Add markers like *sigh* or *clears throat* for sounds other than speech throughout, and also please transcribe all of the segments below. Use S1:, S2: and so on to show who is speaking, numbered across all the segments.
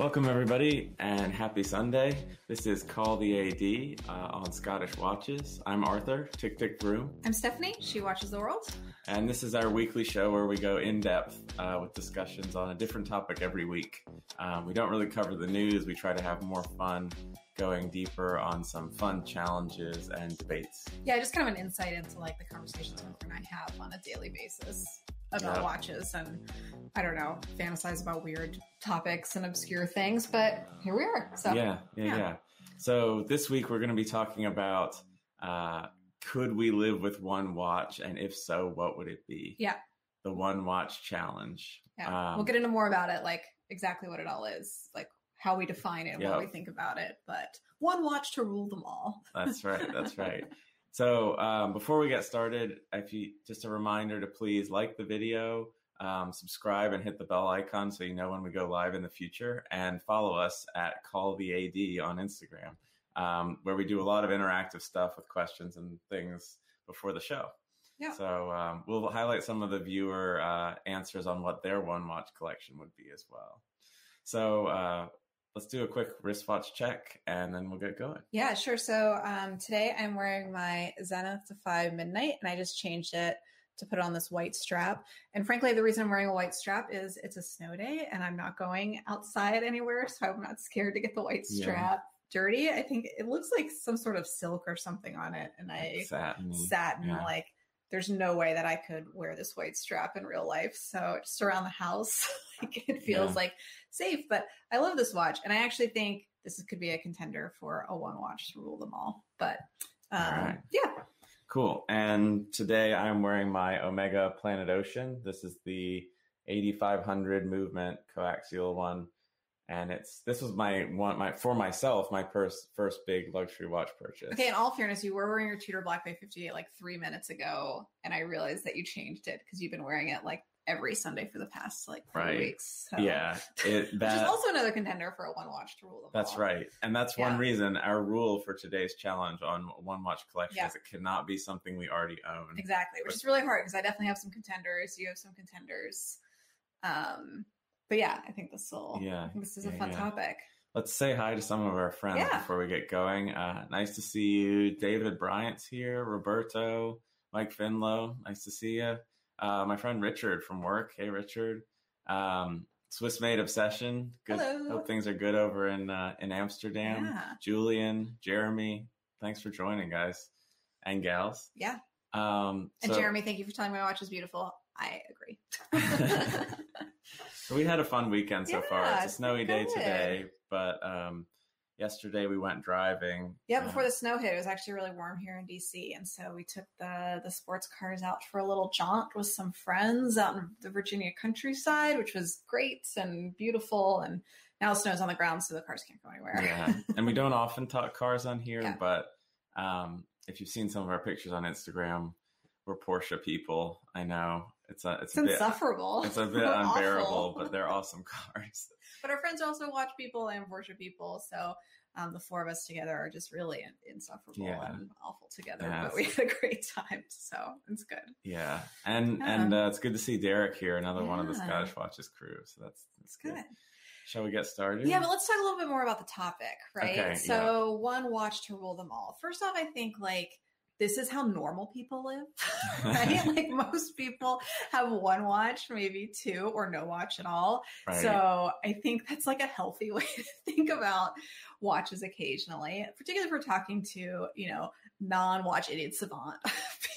S1: Welcome, everybody, and happy Sunday. This is Call the AD uh, on Scottish Watches. I'm Arthur, Tick Tick Broom.
S2: I'm Stephanie, she watches the world.
S1: And this is our weekly show where we go in depth uh, with discussions on a different topic every week. Um, we don't really cover the news, we try to have more fun going deeper on some fun challenges and debates.
S2: Yeah, just kind of an insight into like the conversations Arthur and I have on a daily basis about yeah. watches and I don't know, fantasize about weird topics and obscure things, but here we are.
S1: So yeah, yeah, yeah. yeah. So this week we're going to be talking about uh, could we live with one watch, and if so, what would it be?
S2: Yeah,
S1: the one watch challenge.
S2: Yeah, um, we'll get into more about it, like exactly what it all is, like how we define it, and what we think about it. But one watch to rule them all.
S1: that's right. *laughs* That's right. So um, before we get started, if you just a reminder to please like the video, um, subscribe, and hit the bell icon so you know when we go live in the future, and follow us at Call the AD on Instagram, um, where we do a lot of interactive stuff with questions and things before the show. Yeah. So um, we'll highlight some of the viewer uh, answers on what their one watch collection would be as well. So uh, let's do a quick wristwatch check and then we'll get going.
S2: Yeah, sure. So um, today I'm wearing my Zenith Defy Midnight and I just changed it to put on this white strap. And frankly, the reason I'm wearing a white strap is it's a snow day and I'm not going outside anywhere. So I'm not scared to get the white strap. Yeah. Dirty. I think it looks like some sort of silk or something on it, and I satin, satin yeah. like there's no way that I could wear this white strap in real life. So just around the house, *laughs* like it feels yeah. like safe. But I love this watch, and I actually think this could be a contender for a one watch to rule them all. But um, all right. yeah,
S1: cool. And today I'm wearing my Omega Planet Ocean. This is the 8500 movement coaxial one and it's this was my one my for myself my first first big luxury watch purchase.
S2: Okay, in all fairness, you were wearing your Tudor Black Bay 58 like three minutes ago, and I realized that you changed it because you've been wearing it like every Sunday for the past like three right. weeks.
S1: So. Yeah, it,
S2: that, *laughs* which is also another contender for a one watch to rule them.
S1: That's
S2: all.
S1: right, and that's yeah. one reason our rule for today's challenge on one watch collection yeah. is it cannot be something we already own.
S2: Exactly, which but, is really hard because I definitely have some contenders. You have some contenders. Um, but yeah, I think this will. Yeah, this is yeah, a fun yeah. topic.
S1: Let's say hi to some of our friends yeah. before we get going. Uh, nice to see you, David Bryant's here, Roberto, Mike Finlow. Nice to see you. Uh, my friend Richard from work. Hey, Richard. Um, Swiss Made Obsession. Good. Hello. Hope things are good over in uh, in Amsterdam. Yeah. Julian, Jeremy, thanks for joining, guys and gals.
S2: Yeah. Um, and so, Jeremy, thank you for telling me my watch is beautiful. I agree. *laughs* *laughs* *laughs*
S1: so we had a fun weekend so yeah, far. It's a snowy day today, but um, yesterday we went driving.
S2: Yeah, before uh, the snow hit, it was actually really warm here in DC, and so we took the the sports cars out for a little jaunt with some friends out in the Virginia countryside, which was great and beautiful. And now the snow's on the ground, so the cars can't go anywhere.
S1: yeah, and we don't often talk cars on here, yeah. but um, if you've seen some of our pictures on Instagram, we're Porsche people. I know it's a it's,
S2: it's a insufferable. *laughs*
S1: Bit, it's a bit unbearable, but they're awesome *laughs* cars.
S2: But our friends also watch people and Porsche people, so um, the four of us together are just really insufferable yeah. and awful together. Yeah, but we had a great time, so it's good.
S1: Yeah, and yeah. and uh, it's good to see Derek here, another one of the Scottish Watches crew. So that's that's good. good. Shall we get started?
S2: Yeah, but let's talk a little bit more about the topic, right? Okay, so one watch to rule them all. First off, I think like this is how normal people live, *laughs* right? *laughs* like most people have one watch, maybe two, or no watch at all. Right. So I think that's like a healthy *laughs* way to think about watches occasionally, particularly if we're talking to, you know, non-watch idiot savant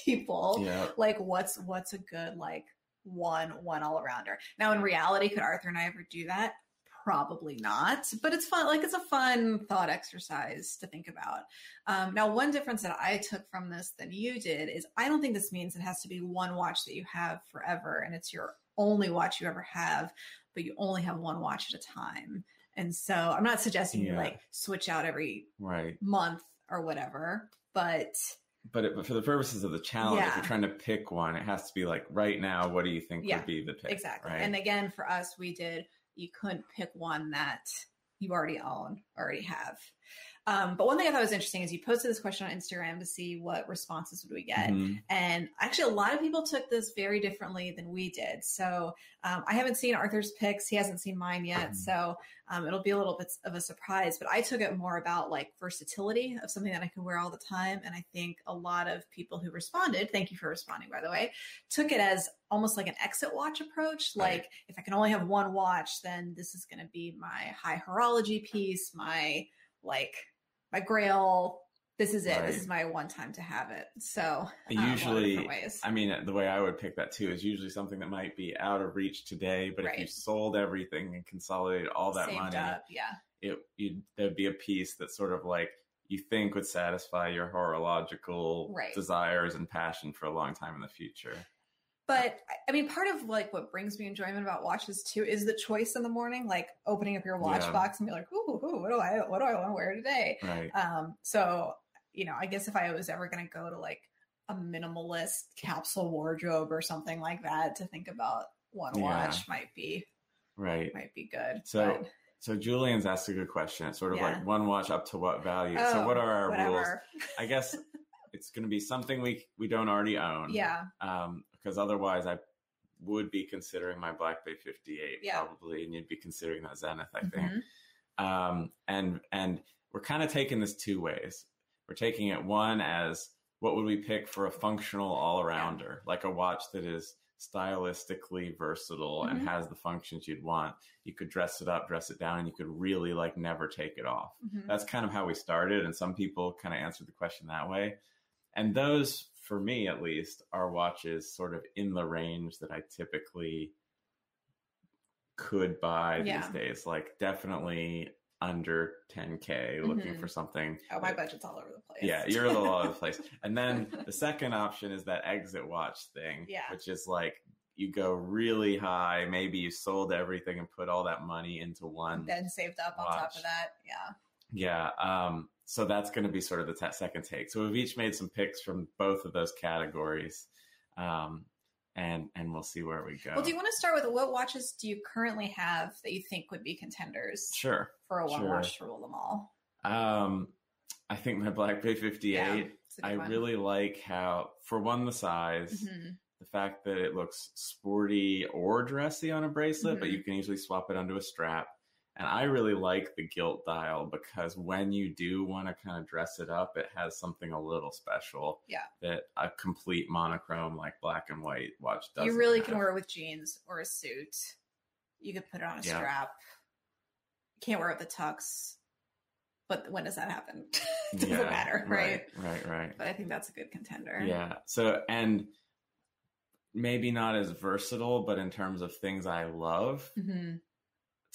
S2: people. Yeah. Like what's what's a good like one one all arounder. Now in reality, could Arthur and I ever do that? Probably not, but it's fun. Like it's a fun thought exercise to think about. Um, now, one difference that I took from this than you did is I don't think this means it has to be one watch that you have forever and it's your only watch you ever have, but you only have one watch at a time. And so I'm not suggesting yeah. you like switch out every
S1: right.
S2: month or whatever, but
S1: but, it, but for the purposes of the challenge, yeah. if you're trying to pick one, it has to be like right now. What do you think yeah, would be the pick?
S2: Exactly. Right? And again, for us, we did you couldn't pick one that you already own, already have. Um, but one thing I thought was interesting is you posted this question on Instagram to see what responses would we get, mm-hmm. and actually a lot of people took this very differently than we did. So um, I haven't seen Arthur's picks; he hasn't seen mine yet, mm-hmm. so um, it'll be a little bit of a surprise. But I took it more about like versatility of something that I can wear all the time, and I think a lot of people who responded, thank you for responding by the way, took it as almost like an exit watch approach. Right. Like if I can only have one watch, then this is going to be my high horology piece, my like my grail this is it. Right. This is my one time to have it. So
S1: um, usually, I mean, the way I would pick that too is usually something that might be out of reach today, but right. if you sold everything and consolidated all that Saved money,
S2: up, yeah,
S1: it there'd be a piece that sort of like you think would satisfy your horological right. desires and passion for a long time in the future.
S2: But I mean, part of like what brings me enjoyment about watches too is the choice in the morning, like opening up your watch yeah. box and be like, ooh, ooh, what do I, what do I want to wear today?
S1: Right.
S2: Um, so, you know, I guess if I was ever going to go to like a minimalist capsule wardrobe or something like that to think about one yeah. watch might be,
S1: right.
S2: Might be good.
S1: So, but. so Julian's asked a good question. It's sort of yeah. like one watch up to what value? Oh, so what are our whatever. rules? I guess *laughs* it's going to be something we, we don't already own.
S2: Yeah.
S1: Um, because otherwise I would be considering my Black Bay 58 yeah. probably, and you'd be considering that Zenith, I think. Mm-hmm. Um, and and we're kind of taking this two ways. We're taking it one as what would we pick for a functional all arounder, yeah. like a watch that is stylistically versatile mm-hmm. and has the functions you'd want. You could dress it up, dress it down, and you could really like never take it off. Mm-hmm. That's kind of how we started, and some people kind of answered the question that way. And those for me at least, are watches sort of in the range that I typically could buy yeah. these days. Like definitely under 10k looking mm-hmm. for something.
S2: Oh, my budget's all over the place.
S1: Yeah, you're all over the place. And then the *laughs* second option is that exit watch thing,
S2: yeah.
S1: which is like you go really high. Maybe you sold everything and put all that money into one.
S2: Then saved up watch. on top of that. Yeah.
S1: Yeah. Um, so that's going to be sort of the t- second take. So we've each made some picks from both of those categories, um, and and we'll see where we go.
S2: Well, do you want to start with what watches do you currently have that you think would be contenders?
S1: Sure,
S2: for a one sure. watch to rule them all.
S1: Um, I think my Black Bay 58. Yeah, I one. really like how, for one, the size. Mm-hmm the fact that it looks sporty or dressy on a bracelet, mm-hmm. but you can easily swap it onto a strap. And I really like the gilt dial because when you do want to kind of dress it up, it has something a little special.
S2: Yeah.
S1: That a complete monochrome like black and white watch does.
S2: You really have. can wear it with jeans or a suit. You could put it on a yeah. strap. You can't wear it with the tux. But when does that happen? *laughs* it doesn't yeah, matter, right?
S1: Right, right, right.
S2: But I think that's a good contender.
S1: Yeah. So and maybe not as versatile, but in terms of things I love. Mm-hmm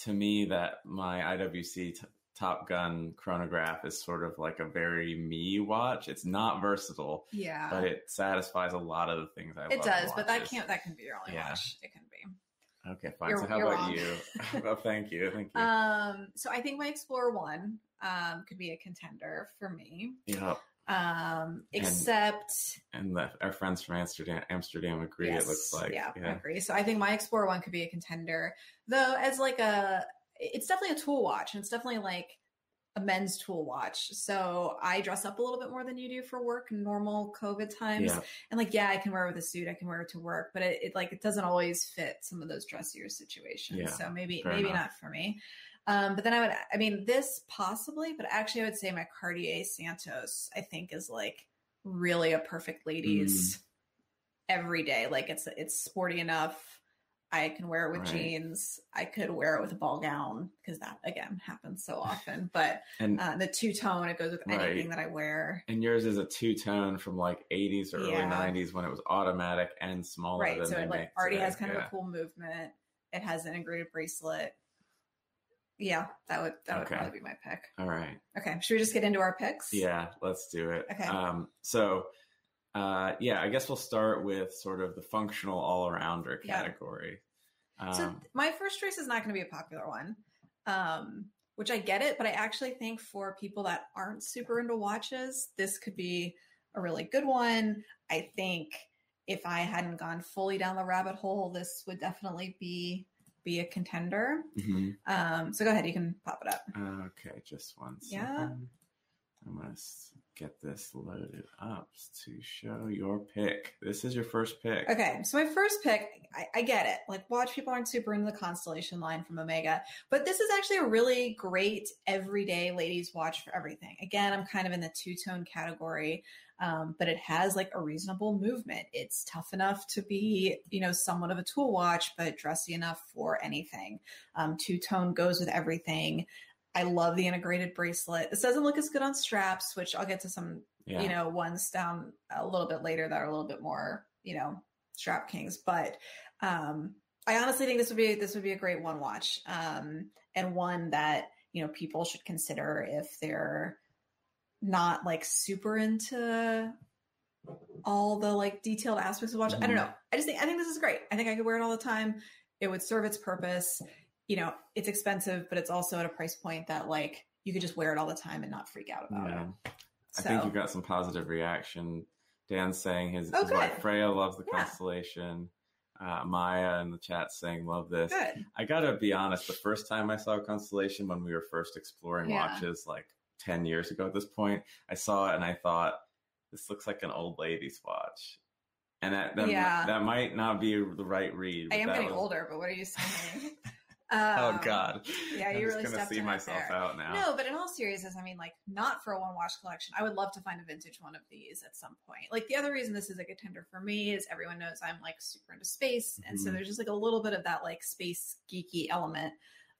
S1: to me that my IWC t- Top Gun chronograph is sort of like a very me watch. It's not versatile,
S2: yeah,
S1: but it satisfies a lot of the things I. Want.
S2: It does, but that can't. That can be your only yeah. watch. It can be.
S1: Okay, fine. You're, so how about wrong. you? *laughs* *laughs* well, thank you, thank you.
S2: Um, so I think my Explorer One um could be a contender for me.
S1: Yeah.
S2: Um, except
S1: and, and the, our friends from Amsterdam Amsterdam agree. Yes, it looks like
S2: yeah, yeah, agree. So I think my Explorer one could be a contender, though. As like a, it's definitely a tool watch, and it's definitely like a men's tool watch. So I dress up a little bit more than you do for work, normal COVID times. Yeah. And like, yeah, I can wear it with a suit, I can wear it to work, but it, it like it doesn't always fit some of those dressier situations. Yeah, so maybe maybe enough. not for me. Um, but then I would, I mean, this possibly, but actually, I would say my Cartier Santos, I think, is like really a perfect ladies mm. every day. Like it's it's sporty enough. I can wear it with right. jeans. I could wear it with a ball gown because that again happens so often. But and uh, the two tone, it goes with right. anything that I wear.
S1: And yours is a two tone from like 80s or yeah. early 90s when it was automatic and smaller.
S2: Right. so it like already today. has kind yeah. of a cool movement. It has an integrated bracelet. Yeah, that would that would okay. probably be my pick.
S1: All right.
S2: Okay. Should we just get into our picks?
S1: Yeah, let's do it.
S2: Okay.
S1: Um, so uh, yeah, I guess we'll start with sort of the functional all arounder category.
S2: Yeah. Um, so my first choice is not going to be a popular one, um, which I get it, but I actually think for people that aren't super into watches, this could be a really good one. I think if I hadn't gone fully down the rabbit hole, this would definitely be be a contender. Mm-hmm. Um, so go ahead, you can pop it up.
S1: Okay, just one second. Yeah. I must get this loaded up to show your pick. This is your first pick.
S2: Okay, so my first pick, I, I, get it. Like, watch people aren't super into the constellation line from Omega, but this is actually a really great everyday ladies watch for everything. Again, I'm kind of in the two tone category, um, but it has like a reasonable movement. It's tough enough to be, you know, somewhat of a tool watch, but dressy enough for anything. Um, two tone goes with everything. I love the integrated bracelet. This doesn't look as good on straps, which I'll get to some, yeah. you know, ones down a little bit later that are a little bit more, you know, strap kings. But um, I honestly think this would be this would be a great one watch, um, and one that you know people should consider if they're not like super into all the like detailed aspects of watch. Mm-hmm. I don't mm-hmm. know. I just think I think this is great. I think I could wear it all the time. It would serve its purpose you know, it's expensive, but it's also at a price point that like you could just wear it all the time and not freak out about yeah. it.
S1: I think you got some positive reaction. Dan's saying his, oh, his wife Freya loves the yeah. constellation. Uh, Maya in the chat saying love this. Good. I gotta be honest. The first time I saw a constellation when we were first exploring yeah. watches, like ten years ago at this point, I saw it and I thought this looks like an old lady's watch. And that that, yeah. that might not be the right read.
S2: I am getting was... older, but what are you saying?
S1: Oh, *laughs* *laughs* um, oh God!
S2: Yeah, you
S1: I'm
S2: really
S1: gonna see myself
S2: there.
S1: out now.
S2: No, but in all seriousness, I mean, like, not for a one wash collection. I would love to find a vintage one of these at some point. Like, the other reason this is a contender for me is everyone knows I'm like super into space, and mm-hmm. so there's just like a little bit of that like space geeky element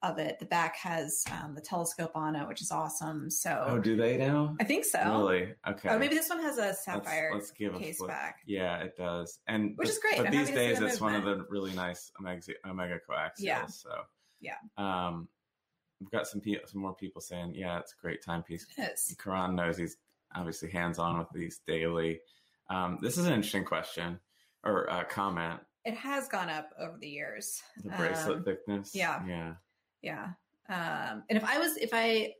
S2: of it. The back has um, the telescope on it, which is awesome. So,
S1: oh, do they now?
S2: I think so.
S1: Really? Okay.
S2: Oh, maybe this one has a sapphire let's, let's give case a back.
S1: Yeah, it does, and
S2: which
S1: but,
S2: is great.
S1: But I'm these days, it's one of the really nice omega, omega coaxials. Yeah. So
S2: yeah.
S1: Um, we've got some people, some more people saying, yeah, it's a great timepiece.
S2: It is.
S1: Karan knows he's obviously hands on with these daily. Um, this is an interesting question or uh, comment.
S2: It has gone up over the years.
S1: The bracelet um, thickness.
S2: Yeah.
S1: Yeah.
S2: Yeah. Um, and if I was, if I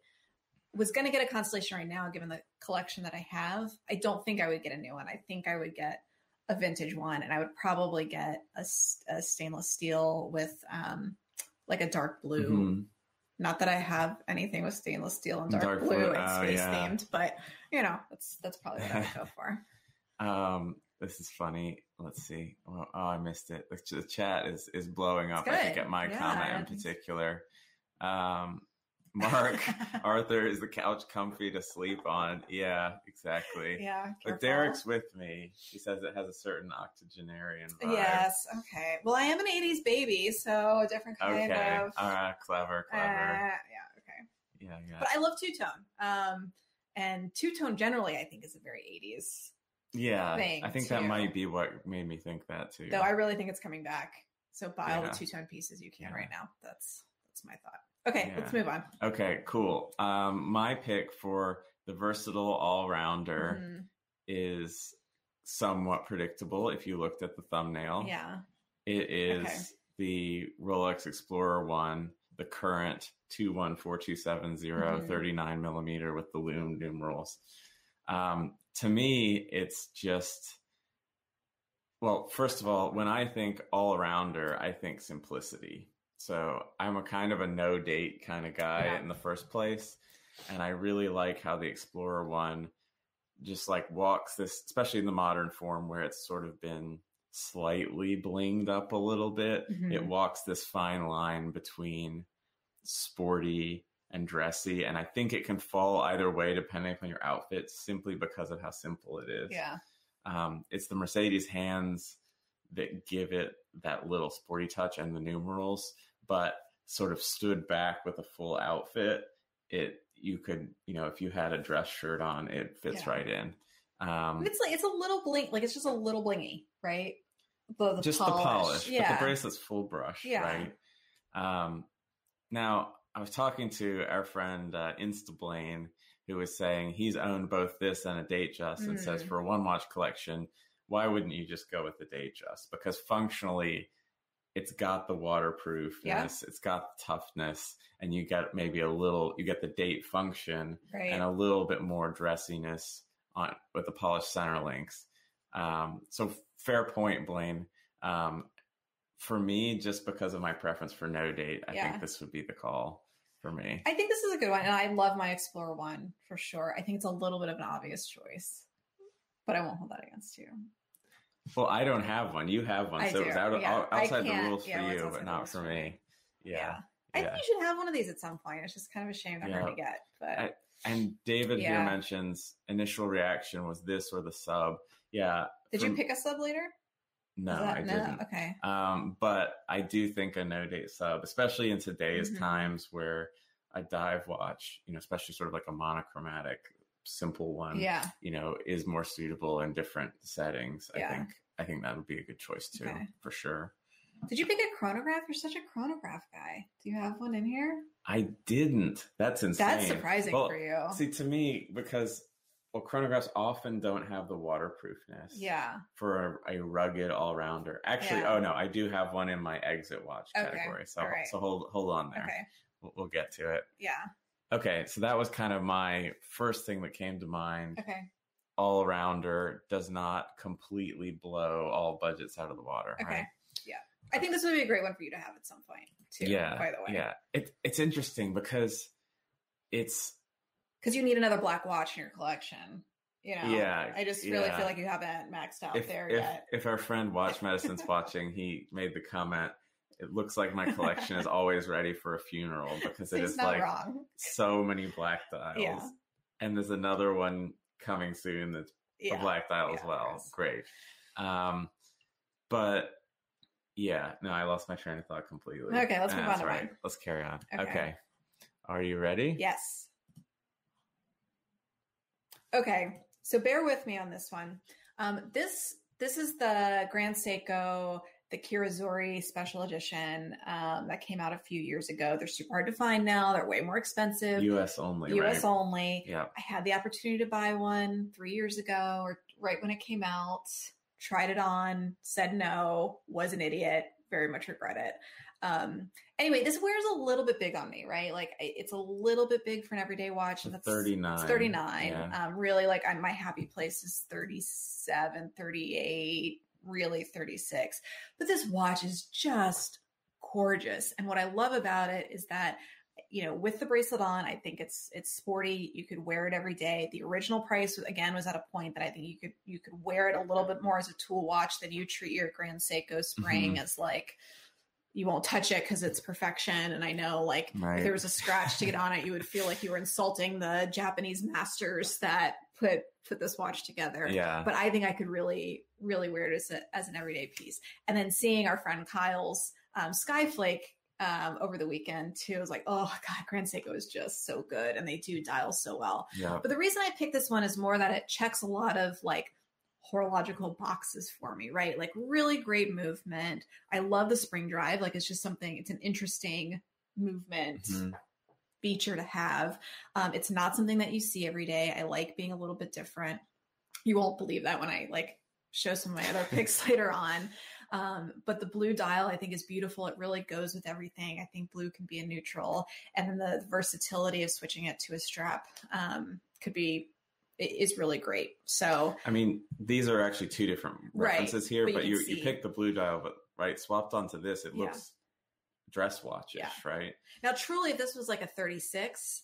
S2: was going to get a constellation right now, given the collection that I have, I don't think I would get a new one. I think I would get a vintage one, and I would probably get a, a stainless steel with um, like a dark blue. Mm-hmm. Not that I have anything with stainless steel and dark, dark blue, blue, and oh, space yeah. themed, but you know, that's that's probably what I would go *laughs* for.
S1: Um, this is funny. Let's see. Oh, oh, I missed it. The, chat is is blowing up. I think at my yeah. comment in particular. Um, *laughs* Mark, Arthur, is the couch comfy to sleep on? Yeah, exactly.
S2: Yeah. Careful.
S1: But Derek's with me. He says it has a certain octogenarian vibe.
S2: Yes. Okay. Well, I am an 80s baby, so a different kind
S1: okay.
S2: of.
S1: All right. Clever, clever. Uh,
S2: yeah. Okay.
S1: Yeah, yeah.
S2: But I love two tone. Um, and two tone generally, I think, is a very 80s.
S1: Yeah. I think too. that might be what made me think that too.
S2: Though I really think it's coming back. So buy yeah. all the two tone pieces you can yeah. right now. That's that's my thought. Okay, yeah. let's move on.
S1: Okay, cool. Um, my pick for the versatile all rounder mm-hmm. is somewhat predictable if you looked at the thumbnail.
S2: Yeah.
S1: It is okay. the Rolex Explorer One, the current 214270 mm-hmm. 39 millimeter with the lume numerals. Um, to me, it's just well, first of all, when I think all rounder, I think simplicity. So I'm a kind of a no date kind of guy yeah. in the first place. And I really like how the Explorer one just like walks this, especially in the modern form where it's sort of been slightly blinged up a little bit. Mm-hmm. It walks this fine line between sporty and dressy. And I think it can fall either way depending upon your outfit simply because of how simple it is.
S2: Yeah.
S1: Um, it's the Mercedes hands that give it that little sporty touch and the numerals but sort of stood back with a full outfit, it you could you know if you had a dress shirt on, it fits yeah. right in.
S2: Um, it's like it's a little bling, like it's just a little blingy, right?
S1: The, the just polish. the polish, yeah. but the bracelet's full brush, yeah. right? Um, now I was talking to our friend uh, Instablaine, who was saying he's owned both this and a Datejust, mm. and says mm. for a one watch collection, why wouldn't you just go with the Datejust? Because functionally, it's got the waterproofness, yeah. it's got the toughness, and you get maybe a little, you get the date function right. and a little bit more dressiness on with the polished center links. Um, so fair point, Blaine. Um, for me, just because of my preference for no date, I yeah. think this would be the call. For me.
S2: I think this is a good one, and I love my Explorer one for sure. I think it's a little bit of an obvious choice, but I won't hold that against you.
S1: Well, I don't have one. You have one,
S2: I
S1: so
S2: do.
S1: it's out,
S2: Yeah.
S1: outside the rules for
S2: yeah, it's
S1: you, but not for
S2: for
S1: me.
S2: me.
S1: Yeah.
S2: I
S1: Yeah.
S2: think you should have one of these at some point. It's just kind of a shame they're hard
S1: Yeah.
S2: to get, but
S1: I- And David here mentions initial reaction was this or the sub. Yeah.
S2: did you pick a sub later?
S1: No,
S2: that-
S1: I didn't.
S2: Okay.
S1: Um, but I do think a no date sub, especially in today's
S2: Mhm.
S1: times where a dive watch, you know, especially sort of like a monochromatic, simple one,
S2: Yeah.
S1: you know, is more suitable in different settings. I think I think that would be a good choice too,
S2: Okay.
S1: for sure.
S2: Did you pick a chronograph? You're such a chronograph guy. Do you have one in here?
S1: I didn't. That's insane.
S2: That's surprising
S1: Well,
S2: for you.
S1: See, to me, because well, chronographs often don't have the waterproofness.
S2: yeah.
S1: For a, a rugged all rounder. Actually,
S2: Yeah.
S1: oh no, I do have one in my exit watch
S2: Okay,
S1: category. So
S2: right.
S1: so hold hold on there.
S2: Okay.
S1: We'll, we'll get to it.
S2: Yeah.
S1: Okay, so that was kind of my first thing that came to mind.
S2: Okay.
S1: All rounder does not completely blow all budgets out of the water.
S2: Okay.
S1: Right?
S2: I think this would be a great one for you to have at some point too.
S1: Yeah.
S2: By the way.
S1: Yeah. It, it's interesting because it's
S2: Because you need another black watch in your collection. You know.
S1: Yeah,
S2: I just really
S1: yeah.
S2: feel like you haven't maxed out
S1: if,
S2: there
S1: if,
S2: yet.
S1: if our friend Watch Medicine's watching, he made the comment. It looks like my collection is always ready for a funeral because it is like
S2: wrong.
S1: so many black dials.
S2: Yeah.
S1: And there's another one coming soon that's
S2: Yeah.
S1: a black dial as well. Great. Um, but yeah, no, I lost my train of thought completely.
S2: Okay, let's move on
S1: right. Let's carry on.
S2: Okay.
S1: Okay. Are you ready?
S2: Yes. Okay, so bear with me on this one. Um, this this is the Grand Seiko, the Kirazuri Special Edition um, that came out a few years ago. They're super hard to find now. They're way more expensive.
S1: U.S. only.
S2: U.S.
S1: right?
S2: only.
S1: Yeah.
S2: I had the opportunity to buy one three years ago, or right when it came out. Tried it on, said no, was an idiot. Very much regret it. Um, anyway, this wears a little bit big on me, right? Like it's a little bit big for an everyday watch. that's
S1: 39.
S2: It's 39.
S1: Yeah.
S2: Um, really, like I'm, my happy place is 37, 38, really 36. But this watch is just gorgeous. And what I love about it is that you know with the bracelet on i think it's it's sporty you could wear it every day the original price again was at a point that i think you could you could wear it a little bit more as a tool watch than you treat your grand seiko spring
S1: Mhm.
S2: as like you won't touch it because it's perfection and i know like
S1: Right.
S2: if there was a scratch to get on it you would feel like you were insulting the japanese masters that put put this watch together
S1: Yeah.
S2: but I think I could really, really wear it as, a, as an everyday piece. And then seeing our friend Kyle's um, Skyflake um, over the weekend too, I was like, oh God, Grand Seiko is just so good. And they do dial so well.
S1: yeah.
S2: But the reason I picked this one is more that it checks a lot of like horological boxes for me, right? Like really great movement. I love the spring drive. Like it's just something, it's an interesting movement
S1: Mhm.
S2: feature to have. Um, it's not something that you see every day. I like being a little bit different. You won't believe that when I like show some of my other picks *laughs* later on. Um, but the blue dial I think is beautiful. It really goes with everything. I think blue can be a neutral, and then the versatility of switching it to a strap um, could be is really great. So
S1: I mean, these are actually two different
S2: Right,
S1: references here,
S2: but you
S1: but you, you picked the blue dial, but right, swapped onto this, it
S2: Yeah.
S1: looks dress watchish,
S2: Yeah.
S1: right?
S2: now, truly, if this was like a 36,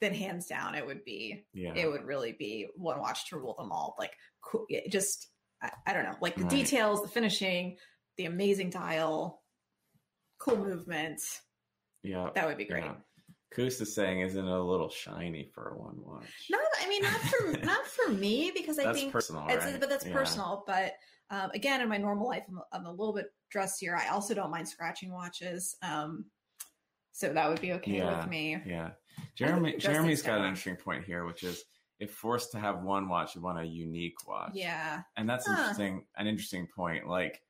S2: then hands down it would be
S1: Yeah.
S2: it would really be one watch to rule them all. Like, cool, just I, I don't know, like the
S1: Right.
S2: details, the finishing, the amazing dial, cool movement.
S1: yeah.
S2: That would be great.
S1: Yeah. Koos is saying, isn't it a little shiny for a one watch?
S2: Not, I mean, not for *laughs* not for me because I
S1: That's
S2: think
S1: personal,
S2: it's,
S1: right?
S2: but that's
S1: Yeah.
S2: personal. But um, again, in my normal life, I'm, I'm a little bit dressier. I also don't mind scratching watches. Um, so that would be okay
S1: Yeah.
S2: with me.
S1: Yeah. *laughs* Jeremy Jeremy's got an interesting point here, which is if forced to have one watch, you want a unique watch.
S2: Yeah.
S1: And that's
S2: Huh.
S1: interesting, an interesting point. Like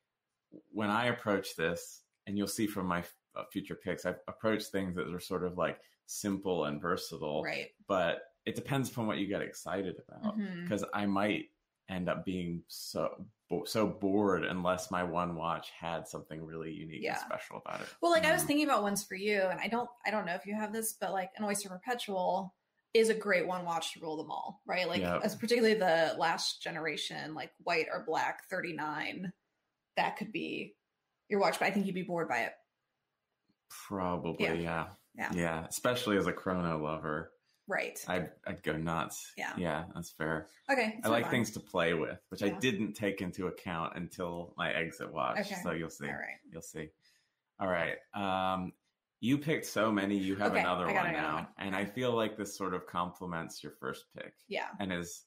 S1: when I approach this, and you'll see from my uh, future picks, I've approached things that are sort of like simple and versatile,
S2: Right.
S1: but it depends upon what you get excited about. Because I might end up being so so bored unless my one watch had something really unique
S2: Yeah.
S1: and special about it.
S2: Well, like I was
S1: Mhm.
S2: thinking about ones for you, and I don't, I don't know if you have this, but like an Oyster Perpetual is a great one watch to rule them all, right? Like,
S1: Yeah.
S2: as particularly the last generation, like white or black, thirty nine, that could be your watch. But I think you'd be bored by it.
S1: Probably,
S2: Yeah.
S1: yeah.
S2: Yeah.
S1: Yeah. Especially as a chrono lover.
S2: Right.
S1: I'd, I'd go nuts.
S2: Yeah.
S1: Yeah, that's fair.
S2: Okay.
S1: I like things to play with, which I didn't take into account until my exit watch.
S2: Okay.
S1: So you'll see.
S2: All right.
S1: You'll see. All right. Um, you picked so many. You have
S2: Okay,
S1: another one
S2: another
S1: now,
S2: one.
S1: and I feel like this sort of complements your first pick
S2: Yeah.
S1: and is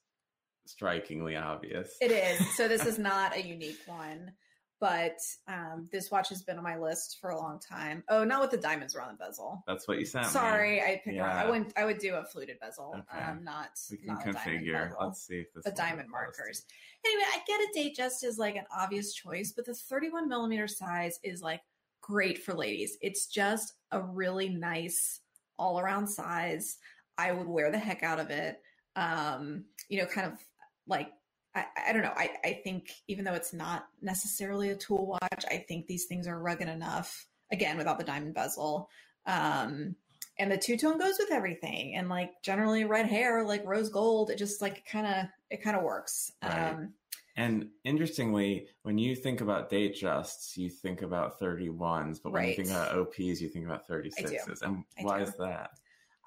S1: strikingly obvious.
S2: It is. So this *laughs* is not a unique one, but um, this watch has been on my list for a long time. Oh, not with the diamonds around the bezel.
S1: That's what you sent me.
S2: Sorry, I picked wrong. I wouldn't. I would do a fluted bezel,
S1: Okay.
S2: um, not
S1: We can
S2: not
S1: configure. Let's see if this
S2: the diamond markers. Anyway, I get a date just as like an obvious choice, but the 31 millimeter size is like great for ladies. It's just a really nice all around size. I would wear the heck out of it. Um, you know, kind of like I, I don't know. I, I think even though it's not necessarily a tool watch, I think these things are rugged enough. Again, without the diamond bezel. Um, and the two tone goes with everything and like generally red hair like rose gold it just like kind of it kind of works
S1: Right.
S2: um
S1: And interestingly, when you think about date justs, you think about 31s, but when you think about OPs, you think about 36s. And
S2: I
S1: why
S2: do.
S1: is that?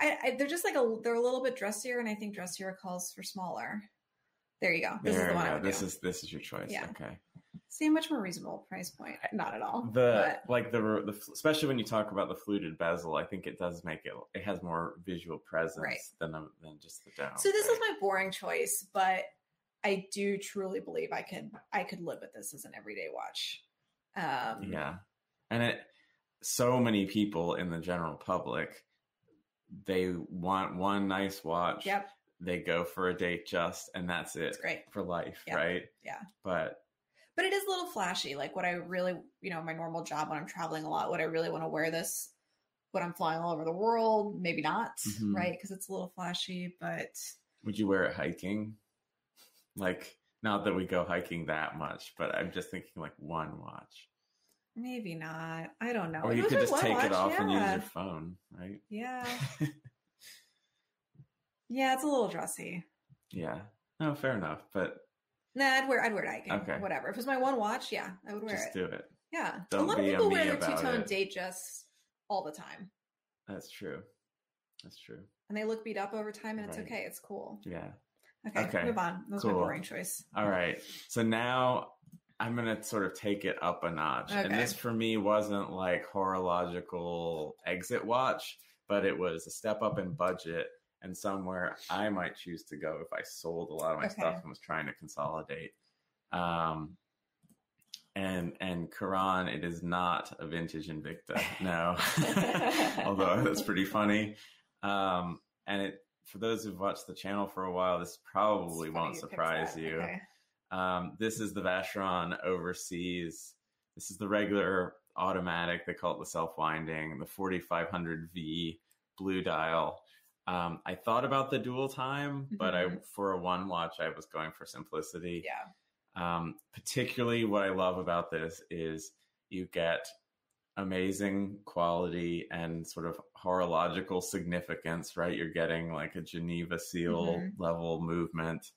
S2: I, I they're just like a they're a little bit dressier and i think dressier calls for smaller there you go this
S1: there
S2: is the one I would
S1: This
S2: do.
S1: is this is your choice.
S2: Yeah.
S1: Okay.
S2: see a much more reasonable price point not at all
S1: The
S2: but
S1: like the the especially when you talk about the fluted bezel, I think it does make it it has more visual presence
S2: Right.
S1: than a, than just the dome.
S2: so this
S1: right?
S2: is my boring choice but i do truly believe i could i could live with this as an everyday watch um
S1: Yeah. And it so many people in the general public they want one nice watch.
S2: yep
S1: They go for a date just and that's it
S2: it's great
S1: for life,
S2: Yeah.
S1: right?
S2: Yeah.
S1: But
S2: but it is a little flashy. Like what I really, you know, my normal job when I'm traveling a lot, would I really want to wear this when I'm flying all over the world? Maybe not,
S1: Mhm.
S2: right? Because it's a little flashy, but
S1: would you wear it hiking? Like not that we go hiking that much, but I'm just thinking like one watch.
S2: maybe not. I don't know.
S1: Or you could just take
S2: watch,
S1: it off and use your phone, right?
S2: Yeah. *laughs* yeah, it's a little dressy.
S1: Yeah. No, fair enough. But
S2: Nah, I'd wear I'd wear it hiking.
S1: Okay.
S2: Whatever. If it was my one watch, yeah, I would wear
S1: just
S2: it.
S1: do it.
S2: Yeah.
S1: Don't
S2: a lot of people wear their two tone date just all the time.
S1: That's true. That's true.
S2: And they look beat up over time and it's okay. It's cool.
S1: Yeah.
S2: Okay,
S1: Okay,
S2: move on. That was my
S1: cool.
S2: boring choice.
S1: All right. So now I'm going to sort of take it up a notch. And this for me wasn't like horological exit watch, but it was a step up in budget and somewhere I might choose to go if I sold a lot of my
S2: Okay.
S1: stuff and was trying to consolidate. Um, and and Karan, it is not a vintage Invicta, no. *laughs* Although that's pretty funny. Um, and it for those who've watched the channel for a while, this probably won't
S2: you
S1: surprise you.
S2: Okay.
S1: Um, this is the Vacheron Overseas. This is the regular automatic. They call it the self winding, the 4500V blue dial. Um, I thought about the dual time, but I
S2: Mhm.
S1: for a one watch, I was going for simplicity.
S2: Yeah.
S1: Um, particularly, what I love about this is you get amazing quality and sort of horological significance, right? You're getting like a Geneva seal
S2: Mhm.
S1: level movement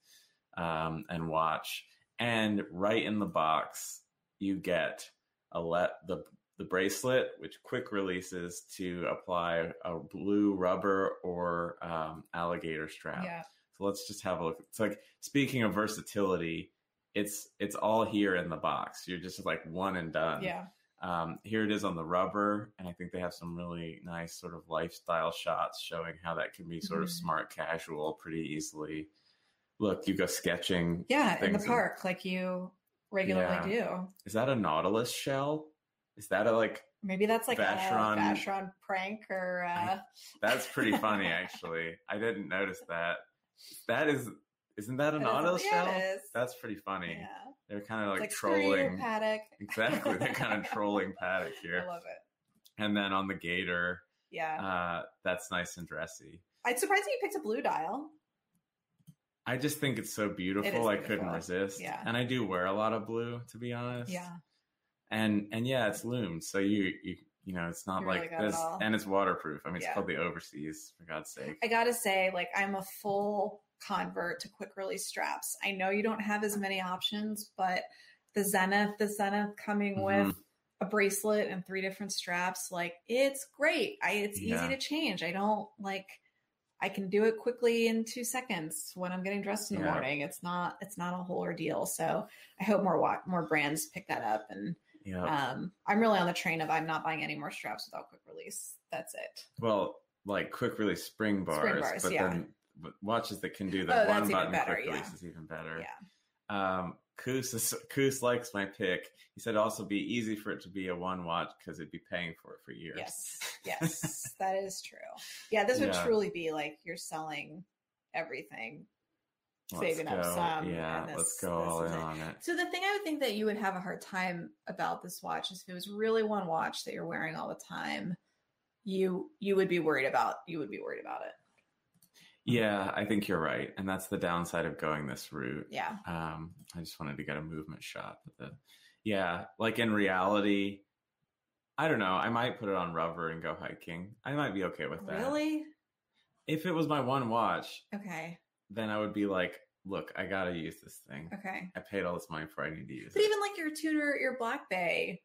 S1: um, and watch, and right in the box you get a let the the bracelet, which quick releases to apply a blue rubber or um, alligator strap.
S2: Yeah.
S1: So let's just have a look. It's like speaking of versatility, it's it's all here in the box. You're just like one and done.
S2: Yeah.
S1: Um, here it is on the rubber, and I think they have some really nice sort of lifestyle shots showing how that can be sort of
S2: Mhm.
S1: smart casual pretty easily. Look, you go sketching.
S2: Yeah. In the park, like you regularly do.
S1: Is that a Nautilus shell? Is that a like?
S2: Maybe that's like
S1: Vacheron-
S2: a Vacheron prank or uh, *laughs*
S1: That's pretty funny, *laughs* actually. I didn't notice that. That is, isn't that an
S2: it is-
S1: Nautilus
S2: yeah,
S1: shell?
S2: it is.
S1: That's pretty funny.
S2: yeah.
S1: They're kind of like,
S2: like
S1: trolling.
S2: Patek. *laughs*
S1: Exactly. They're kind of trolling
S2: Patek
S1: here.
S2: I love it.
S1: And then on the Gator,
S2: Yeah.
S1: uh, that's nice and dressy.
S2: I'm surprised that you picked a blue dial.
S1: I just think it's so beautiful.
S2: It is
S1: I couldn't resist.
S2: Yeah.
S1: And I do wear a lot of blue, to be honest.
S2: Yeah.
S1: And and yeah, it's lumed, so you you you know it's not
S2: You really
S1: like
S2: it
S1: this, and it's waterproof. I mean, it's
S2: Yeah.
S1: called the Overseas, for God's sake.
S2: I gotta say, like, I'm a full convert to quick release straps. I know you don't have as many options, but the Zenith, the Zenith coming
S1: Mhm.
S2: with a bracelet and three different straps, like it's great. I it's yeah. easy to change. I don't like I can do it quickly in two seconds when I'm getting dressed in the yeah. morning. It's not it's not a whole ordeal. So I hope more more brands pick that up. And yeah. um, I'm really on the train of I'm not buying any more straps without quick release. That's it.
S1: Well, like quick release spring bars, spring bars but yeah. then watches that can do the oh, one button better, quick release is even better. Yeah. Um, Koos, is, Koos likes my pick. He said also be easy for it to be a one watch because it'd be paying for it for years.
S2: Yes, yes, *laughs* that is true. Yeah, this would yeah. truly be like you're selling everything, let's saving
S1: go.
S2: up some.
S1: Yeah, this, let's go all in it. on it.
S2: So the thing I would think that you would have a hard time about this watch is if it was really one watch that you're wearing all the time, you you would be worried about you would be worried about it.
S1: Yeah, I think you're right, and that's the downside of going this route.
S2: Yeah.
S1: Um, I just wanted to get a movement shot, but the yeah, like in reality, I don't know. I might put it on rubber and go hiking. I might be okay with that.
S2: Really?
S1: If it was my one watch,
S2: okay,
S1: then I would be like, look, I gotta use this thing.
S2: Okay.
S1: I paid all this money for. I need to use
S2: but
S1: it.
S2: But even like your Tudor, your Black Bay,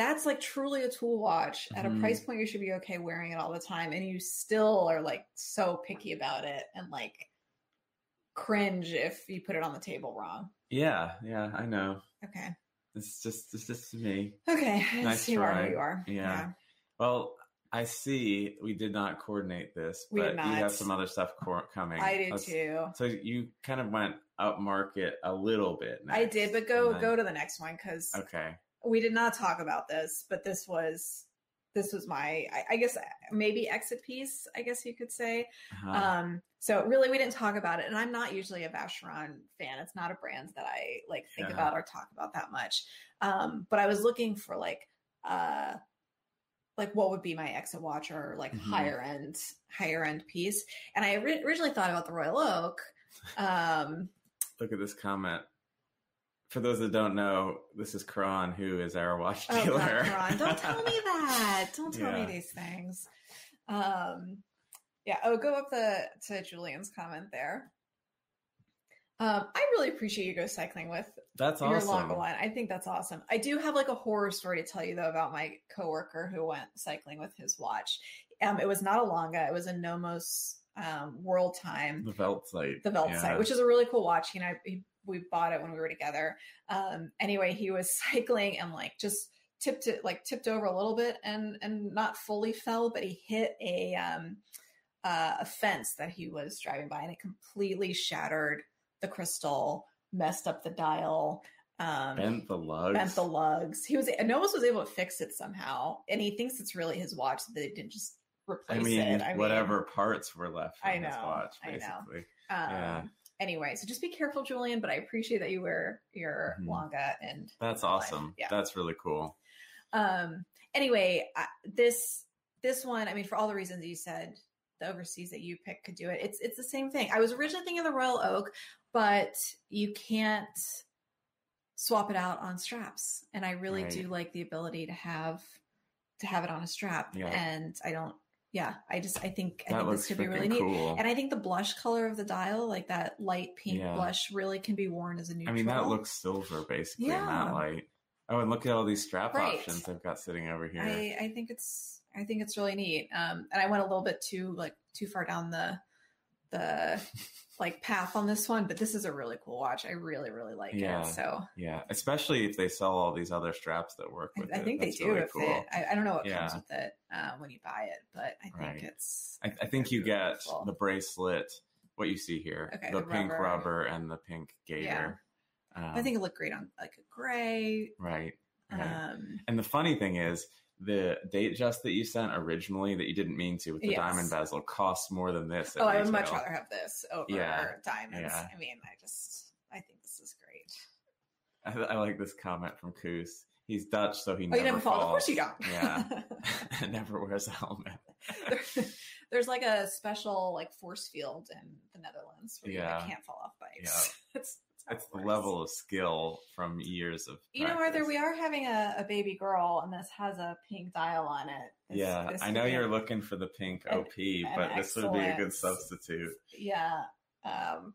S2: that's like truly a tool watch at mm-hmm. a price point you should be okay wearing it all the time and you still are like so picky about it and like cringe if you put it on the table wrong
S1: yeah yeah i know
S2: okay
S1: it's just it's just me
S2: okay *laughs* nice you try. you are
S1: yeah. yeah. well I see we did not coordinate this, but you have some other stuff co- coming.
S2: I do Let's, too.
S1: So you kind of went up market a little bit.
S2: Next, I did, but go then, go to the next one because
S1: okay
S2: we did not talk about this, but this was this was my I, I guess maybe exit piece. I guess you could say. Uh-huh. Um, so really, we didn't talk about it, and I'm not usually a Vacheron fan. It's not a brand that I like think uh-huh. about or talk about that much. Um, but I was looking for like uh like what would be my exit watch or like mm-hmm. higher end higher end piece and i originally thought about the royal oak um
S1: look at this comment for those that don't know, this is Karan, who is our watch dealer.
S2: Oh, God, Don't tell me *laughs* that. Don't tell yeah. me these things. Um, yeah. Oh, go up the to Julian's comment there. Um, I really appreciate you go cycling with
S1: that's your awesome.
S2: Lange one. I think that's awesome. I do have like a horror story to tell you though about my coworker who went cycling with his watch. Um, it was not a Lange. It was a Nomos um, World Time.
S1: The Weltzeit.
S2: The Velt yeah. which is a really cool watch. You know, he we bought it when we were together. Um, anyway, he was *laughs* cycling and like just tipped it, like tipped over a little bit and and not fully fell, but he hit a um, uh, a fence that he was driving by, and it completely shattered the crystal, messed up the dial. Um,
S1: bent the lugs.
S2: Bent the lugs. He was Nomos was able to fix it somehow, and he thinks it's really his watch that they didn't just replace
S1: I mean,
S2: it. I
S1: whatever mean, parts were left I know, his watch, basically.
S2: I know. Um, yeah anyway, so just be careful, Julian. But I appreciate that you wear your mm-hmm. Lange and
S1: that's awesome. Yeah. That's really cool.
S2: Um. Anyway, this this one, I mean, for all the reasons you said, the overseas that you pick could do it. It's it's the same thing. I was originally thinking of the Royal Oak, but you can't swap it out on straps, and I really right. do like the ability to have to have it on a strap. Yeah. And I don't yeah, I just I think I think this could be really neat. Cool. And I think the blush color of the dial, like that light pink yeah. blush, really can be worn as a neutral.
S1: I mean, that looks silver basically yeah. in that light. Oh, and look at all these strap right. options I've got sitting over here.
S2: I, I think it's I think it's really neat. Um, and I went a little bit too like too far down the the like path on this one, but this is a really cool watch. I really, really like yeah, it. So
S1: yeah, especially if they sell all these other straps that work with
S2: I,
S1: it.
S2: I think That's they do. Really cool. It, I, I, don't know what yeah. comes with it uh, when you buy it, but I think right. it's.
S1: I, I think you get the bracelet. What you see here, okay, the, the pink rubber. rubber. and the pink gator.
S2: Yeah. Um, I think it looked great on like a gray.
S1: Right. right. Um, and the funny thing is, the date just that you sent originally that you didn't mean to with the yes. diamond bezel costs more than this.
S2: Oh, I would much rather have this over yeah. diamonds. Yeah. I mean, I just I think this is great.
S1: I, I like this comment from Koos. He's Dutch, so he oh, never, never falls. Of
S2: course you don't.
S1: Yeah, *laughs* *laughs* never wears a helmet.
S2: there's like a special like force field in the Netherlands where yeah. you can't fall off bikes. Yeah. *laughs* it's
S1: it's the level of skill from years of.
S2: You know, Arthur, we are having a, a, baby girl, and this has a pink dial on it.
S1: This, yeah, this I know you're looking for the pink an, OP, but this would be a good substitute.
S2: Yeah, um,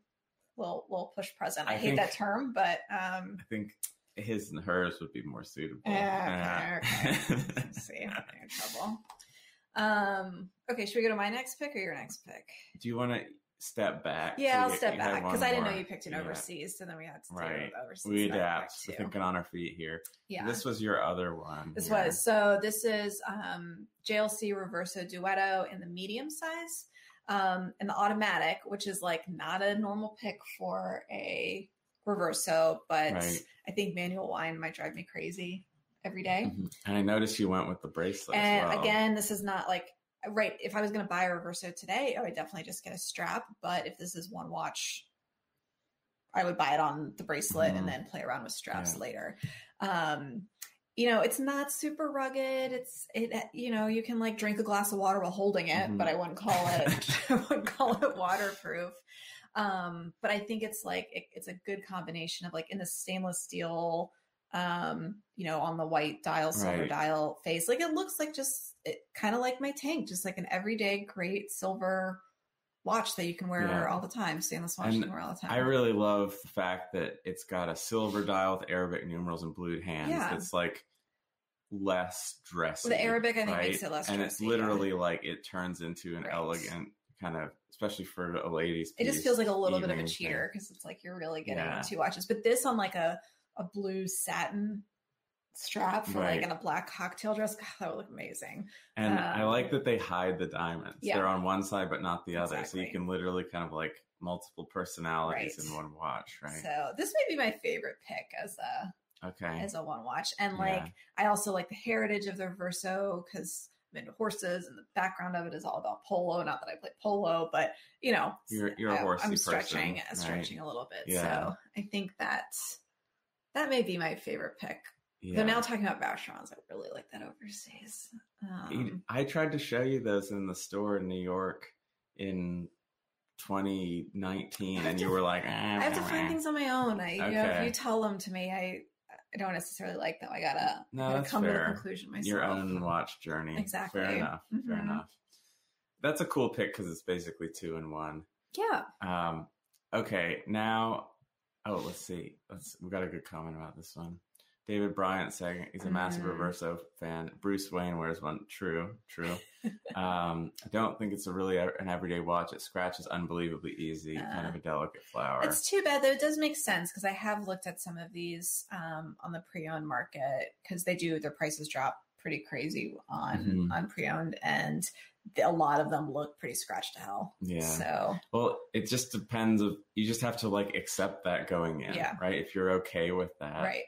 S2: little little push present. I, I hate think, that term, but um,
S1: I think his and hers would be more suitable.
S2: Uh, *laughs* okay, okay. see, I'm in trouble. Um, okay, should we go to my next pick or your next pick?
S1: Do you want to step back?
S2: Yeah, I'll step back because I didn't know you picked an yeah. overseas, so then we had to
S1: right. overseas. We adapt. We're thinking on our feet here.
S2: Yeah,
S1: this was your other one.
S2: This here. was so. This is um, JLC Reverso Duetto in the medium size, um, and the automatic, which is like not a normal pick for a reverso, but right. I think manual wine might drive me crazy every day. Mm-hmm.
S1: And I noticed you went with the bracelet.
S2: And well. again, this is not like right. If I was going to buy a reverso today, I would definitely just get a strap. But if this is one watch, I would buy it on the bracelet mm-hmm. and then play around with straps yeah. later. Um, you know, it's not super rugged. It's it. You know, you can like drink a glass of water while holding it, mm-hmm. but I wouldn't call it. *laughs* I wouldn't call it waterproof. Um, but I think it's like it, it's a good combination of like in the stainless steel, um, you know, on the white dial, silver right. dial face. Like it looks like just kind of like my tank, just like an everyday great silver watch that you can wear yeah. all the time, stainless watch and you can wear all the time.
S1: I really love the fact that it's got a silver dial with Arabic numerals and blued hands. Yeah. It's like less dressy.
S2: The Arabic, I think, right? makes it less.
S1: And dressy, it's literally yeah. like it turns into an right. elegant kind of especially for a ladies.
S2: It just feels like a little bit of a cheater because it's like you're really getting yeah. two watches. But this on like a a blue satin strap for right. like in a black cocktail dress, God, that would look amazing.
S1: And um, I like that they hide the diamonds. Yeah. They're on one side but not the other, exactly. so you can literally kind of like multiple personalities right. in one watch, right?
S2: So this may be my favorite pick as a
S1: okay
S2: as a one watch, and like yeah. I also like the heritage of the Verso because I'm into horses and the background of it is all about polo. Not that I play polo, but you know,
S1: you're, you're a horsey I'm
S2: stretching,
S1: person,
S2: stretching right? a little bit. Yeah. So I think that that may be my favorite pick. Yeah. They're now talking about Vacherons. I really like that overseas. Um,
S1: I tried to show you those in the store in New York in 2019, and you were like,
S2: I have to find things on my own. I, okay. you know, if you tell them to me, I I don't necessarily like them. I gotta, no, gotta come fair. to the conclusion myself.
S1: Your own watch journey.
S2: Exactly.
S1: Fair enough. Mm-hmm. Fair enough. That's a cool pick because it's basically two in one.
S2: Yeah.
S1: Um. Okay. Now, oh, let's see. Let's. We got a good comment about this one. David Bryant saying he's a massive mm. Reverso fan. Bruce Wayne wears one. True, true. *laughs* um, I don't think it's a really an everyday watch. It scratches unbelievably easy, uh, kind of a delicate flower.
S2: It's too bad though. It does make sense because I have looked at some of these um, on the pre-owned market because they do their prices drop pretty crazy on mm-hmm. on pre-owned and a lot of them look pretty scratched to hell.
S1: Yeah.
S2: So
S1: well, it just depends. Of you just have to like accept that going in.
S2: Yeah.
S1: Right. If you're okay with that.
S2: Right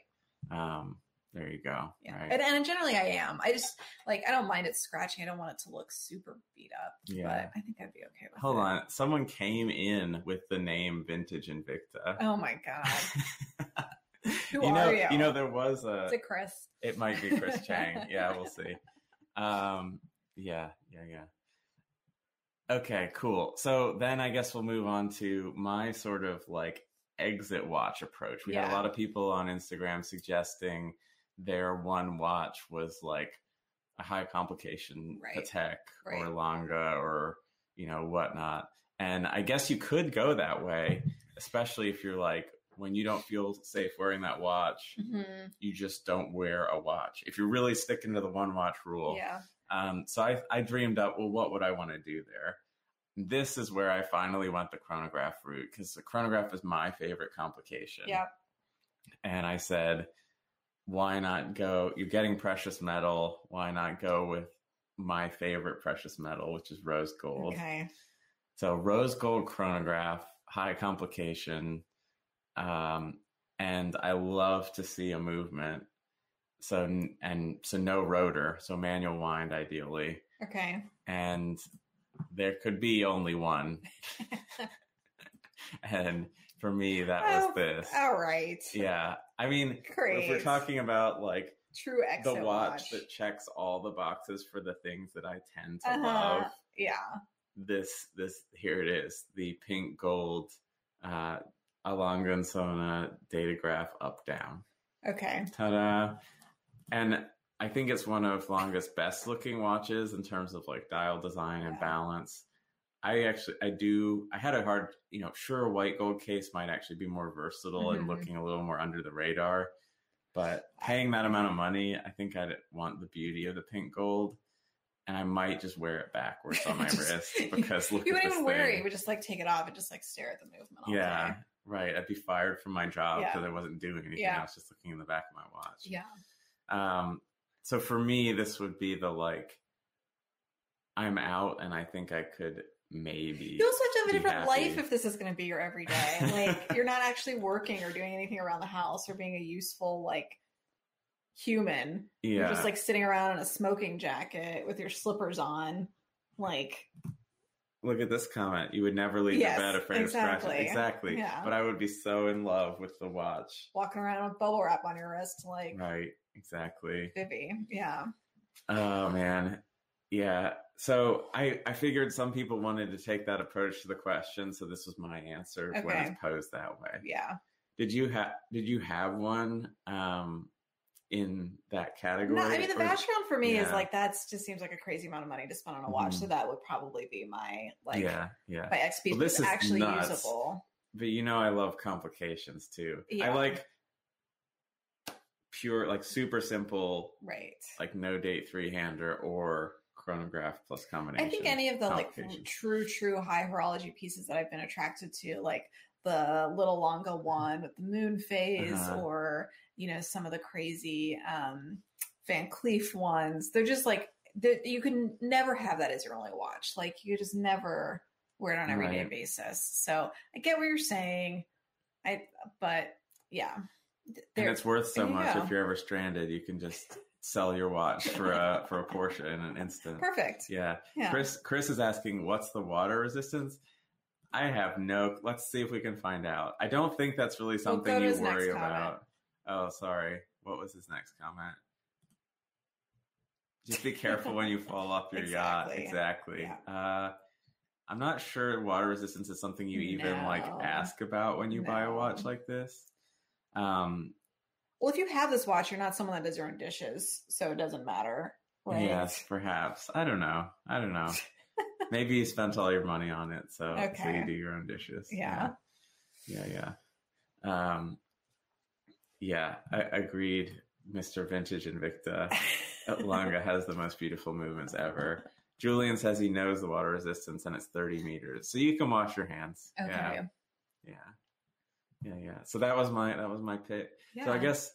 S1: um, there you go.
S2: Yeah. Right. And, and, generally I am. I just like I don't mind it scratching. I don't want it to look super beat up. Yeah. But I think I'd be okay with
S1: Hold it. on. Someone came in with the name Vintage Invicta.
S2: Oh my god. *laughs* *laughs*
S1: Who you know, you? You know, there was a
S2: Is it Chris?
S1: It might be Chris *laughs* Chang. Yeah, we'll see. Um yeah, yeah, yeah. Okay, cool. So then I guess we'll move on to my sort of like exit watch approach. We yeah. had a lot of people on Instagram suggesting their one watch was like a high complication right. Patek right. or Lange or you know whatnot. And I guess you could go that way, especially if you're like when you don't feel safe wearing that watch, mm-hmm. you just don't wear a watch. If you're really sticking to the one watch rule,
S2: yeah.
S1: Um, so I, I dreamed up, well, what would I want to do there? this is where I finally went the chronograph route because the chronograph is my favorite complication.
S2: Yeah.
S1: And I said, why not go? You're getting precious metal. Why not go with my favorite precious metal, which is rose gold?
S2: Okay.
S1: So rose gold chronograph, high complication. Um, and I love to see a movement. So, and so no rotor, so manual wind ideally.
S2: Okay.
S1: And there could be only one. *laughs* and for me, that was oh, this.
S2: All right.
S1: Yeah. I mean,
S2: Great.
S1: if we're talking about like
S2: true
S1: the watch, watch, that checks all the boxes for the things that I tend to
S2: uh-huh.
S1: love.
S2: Yeah.
S1: This, this, here it is the pink gold, uh, A. Lange & Söhne Datograph up down.
S2: Okay.
S1: Ta da. And I think it's one of Lange's best looking watches in terms of like dial design and balance. I actually, I do, I had a hard, you know, sure, a white gold case might actually be more versatile mm-hmm. and looking a little more under the radar. But paying that amount of money, I think I'd want the beauty of the pink gold. And I might just wear it backwards on my *laughs* just, wrist *laughs* because look
S2: you
S1: wouldn't
S2: even wear it. You would just like take it off and just like stare at the movement. yeah,
S1: day. Right. I'd be fired from my job because yeah. I wasn't doing anything. Yeah. I was just looking in the back of my watch.
S2: Yeah.
S1: Um. So for me, this would be the like. I'm out, and I think I could maybe.
S2: You also have to have a different happy. life if this is going to be your everyday. Like *laughs* you're not actually working or doing anything around the house or being a useful like human. Yeah. You're just like sitting around in a smoking jacket with your slippers on. Like
S1: Look at this comment. You would never leave yes, your bed afraid exactly. of scratching. Exactly. Yeah. But I would be so in love with the watch.
S2: Walking around with bubble wrap on your wrist, like
S1: Right, exactly.
S2: Vivi. Yeah.
S1: Oh man. Yeah. So I, I figured some people wanted to take that approach to the question, so this was my answer okay. when it's posed that way.
S2: Yeah.
S1: Did you have did you have one um in that category?
S2: No, I mean the or, background for me yeah. is like that's just seems like a crazy amount of money to spend on a watch. Mm-hmm. So that would probably be my like
S1: yeah yeah
S2: my XP well, this is actually nuts, usable.
S1: But you know I love complications too. Yeah. I like pure like super simple
S2: right
S1: like no date three hander or chronograph plus combination.
S2: I think any of the like true, true high horology pieces that I've been attracted to, like the little Lange one with the moon phase, uh-huh. or you know some of the crazy um, Van Cleef ones. They're just like you can never have that as your only watch. Like you just never wear it on every right. day basis. So I get what you're saying. I but yeah.
S1: And it's worth so much if you're ever stranded. You can just sell your watch for a for a Porsche in an instant.
S2: Perfect.
S1: Yeah. yeah. Chris Chris is asking what's the water resistance? I have no let's see if we can find out. I don't think that's really something we'll you worry about. Oh, sorry. What was his next comment? Just be careful when you fall off your *laughs* exactly. yacht. Exactly. Yeah. Uh, I'm not sure water resistance is something you even no. like ask about when you no. buy a watch like this. Um,
S2: well, if you have this watch, you're not someone that does your own dishes, so it doesn't matter.
S1: Right? Yes, perhaps. I don't know. I don't know. *laughs* Maybe you spent all your money on it, so, okay. so you do your own dishes.
S2: Yeah.
S1: Yeah, yeah. yeah. Um, yeah, I agreed. Mr. Vintage Invicta Lange has the most beautiful movements ever. Julian says he knows the water resistance and it's 30 meters. So you can wash your hands.
S2: Okay.
S1: Yeah. Yeah. Yeah, yeah. So that was my that was my pick. Yeah. So I guess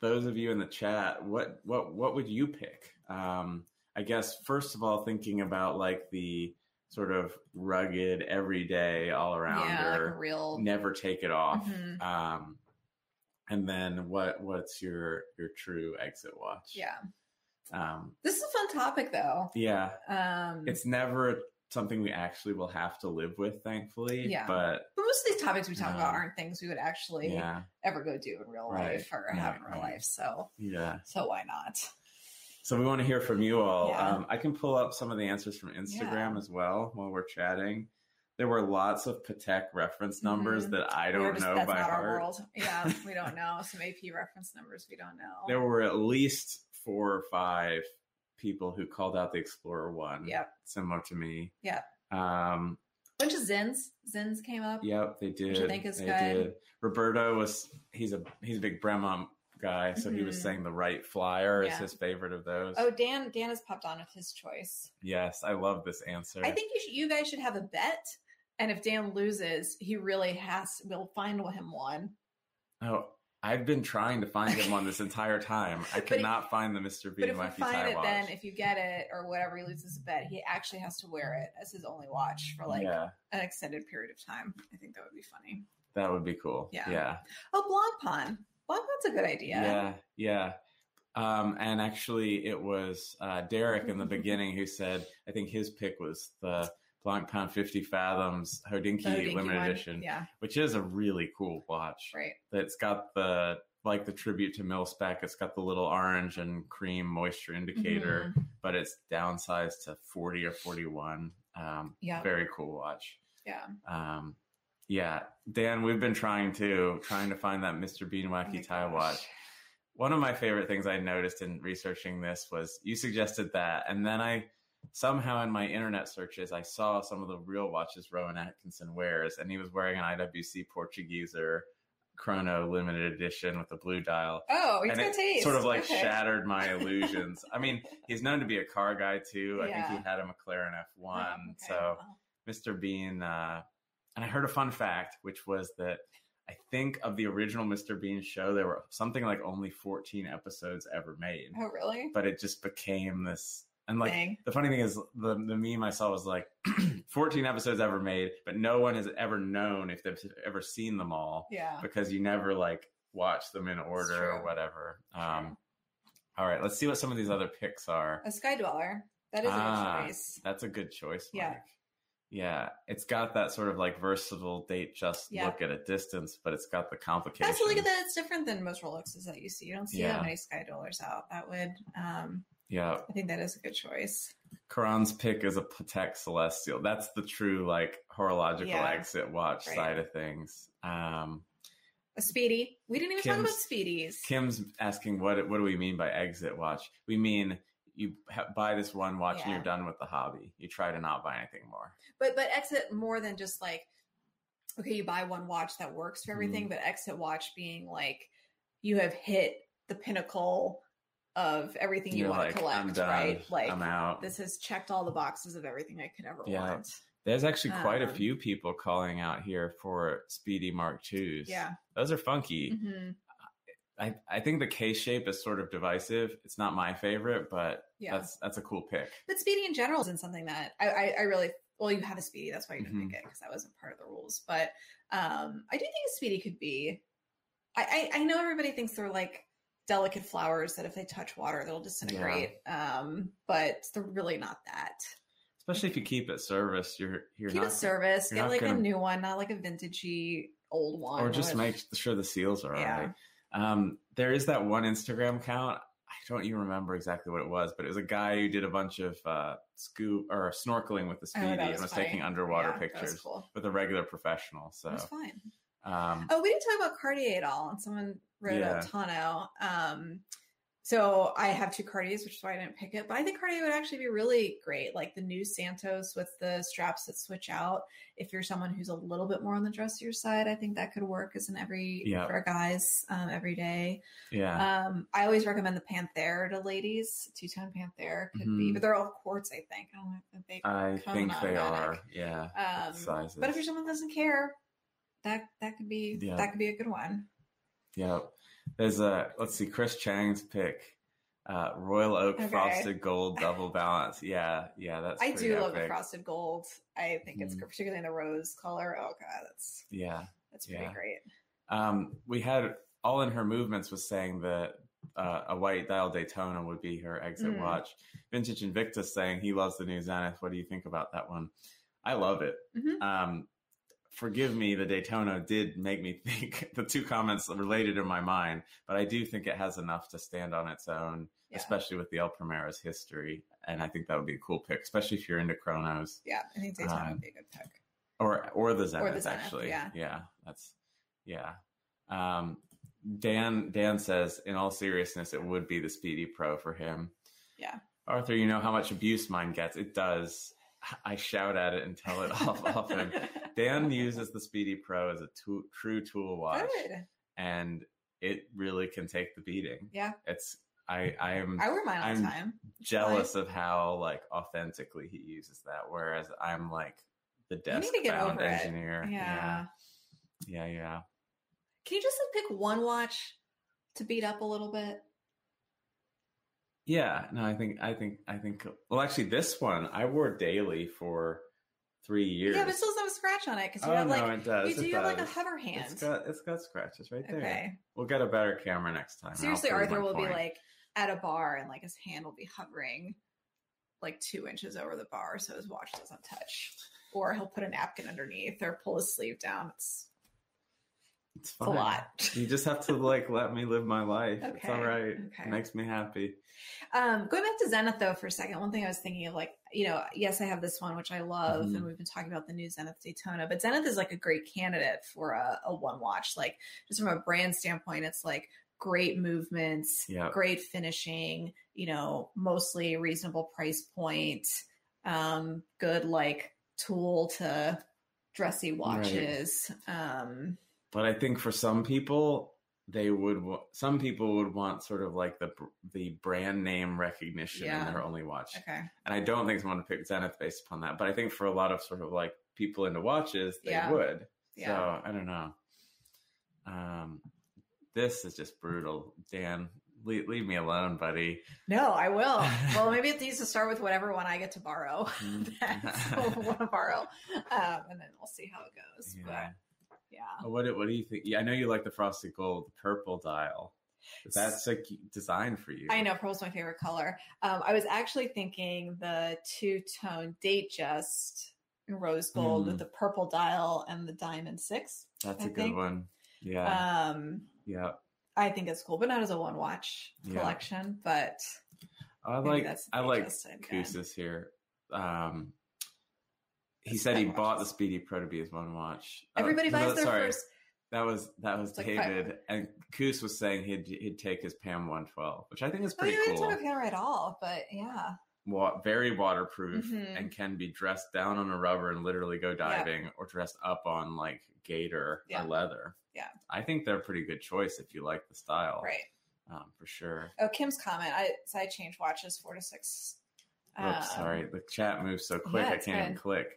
S1: those of you in the chat, what what what would you pick? Um, I guess first of all, thinking about like the sort of rugged, everyday, all around,
S2: yeah, like real
S1: never take it off. Mm-hmm. Um, and then what what's your your true exit watch?
S2: Yeah.
S1: Um,
S2: this is a fun topic, though.
S1: Yeah. Um, it's never something we actually will have to live with, thankfully.
S2: Yeah.
S1: But,
S2: but most of these topics we talk about aren't things we would actually yeah. ever go do in real right. life or right. have in real right. life. So
S1: yeah.
S2: So why not?
S1: So we want to hear from you all. Yeah. Um, I can pull up some of the answers from Instagram yeah. as well while we're chatting. There were lots of Patek reference numbers mm-hmm. that I don't just, know by heart.
S2: Yeah, *laughs* we don't know some AP reference numbers. We don't know.
S1: There were at least four or five people who called out the Explorer One.
S2: Yep.
S1: Similar to me.
S2: Yeah.
S1: Um,
S2: bunch of Sinns. Sinns came up.
S1: Yep, they did.
S2: Which I think is
S1: they
S2: good.
S1: Did. Roberto was he's a he's a big Bremont guy, so mm-hmm. he was mm-hmm. saying the Wright Flyer yeah. is his favorite of those.
S2: Oh, Dan Dan has popped on with his choice.
S1: Yes, I love this answer.
S2: I think you should, you guys should have a bet, and if Dan loses, he really has. We'll find him one.
S1: Oh, I've been trying to find him on this *laughs* entire time. I cannot if, find the Mr. B.
S2: But if you find it, watch. then if you get it or whatever, he loses a bet. He actually has to wear it as his only watch for like yeah. an extended period of time. I think that would be funny.
S1: That would be cool. Yeah. Yeah.
S2: Oh, Blancpain. Blog Blancpain's a good idea.
S1: Yeah. Yeah. Um, and actually, it was uh, Derek in the *laughs* beginning who said, I think his pick was the Blancpain 50 Fathoms Hodinkee, limited one. edition,
S2: yeah.
S1: which is a really cool watch.
S2: Right.
S1: That's got the like the tribute to Mil Spec. It's got the little orange and cream moisture indicator, mm-hmm. but it's downsized to 40 or 41. Um, yeah. Very cool watch.
S2: Yeah.
S1: Um, yeah, Dan, we've been trying to trying to find that Mr. Bean Wacky oh tie watch. One of my favorite things I noticed in researching this was you suggested that, and then I somehow in my internet searches, I saw some of the real watches Rowan Atkinson wears, and he was wearing an IWC Portugieser chrono limited edition with a blue dial.
S2: Oh, he's
S1: and
S2: got
S1: it
S2: taste.
S1: sort of like
S2: okay.
S1: shattered my *laughs* illusions. I mean, he's known to be a car guy too. I
S2: Yeah.
S1: think he had a McLaren F1.
S2: Oh, okay,
S1: So. Mr. Bean, uh, and I heard a fun fact, which was that I think of the original Mr. Bean show, there were something like only 14 episodes ever made,
S2: Oh, really?
S1: but it just became this. And like
S2: Thing.
S1: the funny thing is, the the meme I saw was like *clears throat* 14 episodes ever made, but no one has ever known if they've ever seen them all
S2: Yeah.
S1: because you never like watch them in order or whatever. Um, all right, let's see what some of these other picks are.
S2: A Sky Dweller. That is a
S1: Ah,
S2: good choice.
S1: That's a good choice.
S2: Yeah.
S1: Mike. Yeah. It's got that sort of like versatile Datejust
S2: Yeah.
S1: look at a distance, but it's got the complication.
S2: That's look at that. It's different than most Rolexes that you see. You don't see
S1: Yeah.
S2: that many Sky Dwellers out. That would, um,
S1: Yeah.
S2: I think that is a good choice.
S1: Karan's pick is a Patek Celestial. That's the true like horological
S2: Yeah.
S1: exit watch
S2: Right.
S1: side of things. Um,
S2: A Speedy. We didn't even talk about Speedies.
S1: Kim's asking what what do we mean by exit watch? We mean you ha- buy this one watch and you're done with the hobby. You try to not buy anything more.
S2: but but exit more than just like okay you buy one watch that works for everything
S1: Mm-hmm.
S2: but exit watch being like you have hit the pinnacle of everything you
S1: You're
S2: want
S1: like,
S2: to collect right like
S1: I'm out.
S2: this has checked all the boxes of everything i could ever
S1: Yeah.
S2: want
S1: There's actually quite a
S2: Um,
S1: few people calling out here for Speedy Mark Twos.
S2: yeah
S1: Those are funky.
S2: hmm
S1: I, I think the case shape is sort of divisive. It's not my favorite, but
S2: yeah
S1: that's that's a cool pick.
S2: but speedy in general isn't something that i i, I really well you have a speedy that's why you didn't
S1: Mhm.
S2: pick it because that wasn't part of the rules but um i do think a speedy could be I, I i know everybody thinks they're like delicate flowers that if they touch water they'll disintegrate um but they're really not that
S1: Especially if you keep it service, you're you're
S2: keep
S1: not
S2: it service get like a
S1: gonna-
S2: new one not like a vintagey old one
S1: or just
S2: with-
S1: make sure the seals are
S2: Yeah.
S1: alright. Um, there is that one Instagram account. I don't even remember exactly what it was, but it was a guy who did a bunch of uh, scoop or snorkeling with the
S2: Oh,
S1: Speedy and
S2: was
S1: was
S2: funny.
S1: taking underwater
S2: Yeah,
S1: pictures
S2: cool.
S1: with a regular professional. So,
S2: was fine
S1: um,
S2: Oh, we didn't talk about Cartier at all, and someone wrote
S1: Yeah.
S2: about Tano. Um, so I have two Cartiers, which is why I didn't pick it. But I think Cartier would actually be really great, like the new Santos with the straps that switch out. If you're someone who's a little bit more on the dressier side, I think that could work as an every
S1: Yeah.
S2: for guys um, every day.
S1: yeah,
S2: Um, I always recommend the Panther to ladies. Two tone Panther could be,
S1: Mhm.
S2: but they're all quartz. I think. I don't know if they.
S1: I think they
S2: automatic.
S1: are. Yeah,
S2: Um,
S1: sizes.
S2: but if you're someone who doesn't care, that that could be
S1: Yeah.
S2: that could be a good one.
S1: Yeah, There's a let's see, Chris Chang's pick. Uh, Royal Oak
S2: Okay.
S1: Frosted Gold Double Balance. Yeah, yeah, that's
S2: I do love the frosted gold. I think it's
S1: Mm.
S2: particularly in the rose color. Oh god, that's
S1: Yeah.
S2: that's pretty
S1: Yeah.
S2: great.
S1: Um, we had all in her movements was saying that uh, a white dial Daytona would be her exit
S2: Mm.
S1: watch. Vintage Invictus saying he loves the new Zenith. What do you think about that one? I love it.
S2: Mhm.
S1: Um, forgive me, the Daytona did make me *laughs* think the two comments related in my mind, but I do think it has enough to stand on its own,
S2: Yeah.
S1: especially with the El Primero's history. And I think that would be a cool pick, especially if you're into chronos
S2: Yeah, I think Daytona
S1: Um,
S2: would be a good pick.
S1: or or the Zenith,
S2: Zenith,
S1: actually.
S2: yeah.
S1: yeah, that's yeah. Um, Dan Dan says, in all seriousness, it would be the Speedy Pro for him.
S2: Yeah.
S1: Arthur, you know how much abuse mine gets. It does. I shout at it and tell it off *laughs* often. Dan uses the Speedy Pro as a tool, true tool watch,
S2: Good.
S1: and it really can take the beating.
S2: Yeah,
S1: It's I I am
S2: I wear mine all the
S1: I'm
S2: time.
S1: jealous of how like authentically he uses that, whereas I'm like the desk
S2: need to get
S1: bound engineer.
S2: Yeah.
S1: yeah, yeah, yeah.
S2: Can you just like, pick one watch to beat up a little bit?
S1: Yeah, no, I think, I think, I think. Well, actually, this one I wore daily for three years.
S2: Yeah, but it still doesn't have a scratch on it because you
S1: oh
S2: have like
S1: no, it does.
S2: you do
S1: it
S2: have like a hover hand.
S1: It's got, it's got scratches right there.
S2: okay.
S1: We'll get a better camera next time.
S2: Seriously, Arthur will be like at a bar and like his hand will be hovering like two inches over the bar so his watch doesn't touch. Or he'll put a napkin underneath or pull his sleeve down. It's,
S1: it's,
S2: it's a lot.
S1: You just have to like let me live my life. It's all right.
S2: okay.
S1: It makes me happy.
S2: Um, going back to Zenith though for a second, one thing I was thinking of like, you know, yes, I have this one which I love,
S1: Mhm.
S2: and we've been talking about the new Zenith Daytona, but Zenith is like a great candidate for a, a one watch. Like just from a brand standpoint, it's like great movements,
S1: Yeah.
S2: great finishing, you know, mostly reasonable price point, um, good like tool to dressy watches. Um,
S1: but I think for some people, they would some people would want sort of like the the brand name recognition yeah. in their only watch.
S2: Okay.
S1: And I don't think someone would pick Zenith based upon that, but I think for a lot of sort of like people into watches, they yeah. would. Yeah. So I don't know. Um, this is just brutal, Dan. Leave, leave, me alone, buddy.
S2: No, I will. *laughs* well, maybe it needs to start with whatever one I get to borrow. *laughs* That's want to borrow, um, and then we'll see how it goes. Yeah. But yeah.
S1: What What do you think? Yeah, I know you like the frosted gold the purple dial. That's a design for you.
S2: I know purple's my favorite color. Um, I was actually thinking the two tone Datejust rose gold mm. with the purple dial and the diamond six.
S1: That's I a think. good one. Yeah. Um, yeah.
S2: I think it's cool, but not as a one watch collection. Yeah. But
S1: I like I like Koos's here. Um, he said he bought the Speedy Pro to be his one watch.
S2: Uh, Everybody uh, buys no, their sorry, first.
S1: That was that was it's David, like and Koos was saying he'd he'd take his PAM 112, which I think is pretty oh,
S2: yeah,
S1: cool.
S2: Not a at all, but yeah.
S1: Wa- very waterproof mm-hmm. and can be dressed down on a rubber and literally go diving, yeah. or dressed up on like gator yeah. or leather.
S2: Yeah,
S1: I think they're a pretty good choice if you like the style,
S2: right?
S1: Um, for sure.
S2: Oh, Kim's comment. I so I change watches four to six.
S1: Oops, um, sorry, the chat moves so quick I can't even click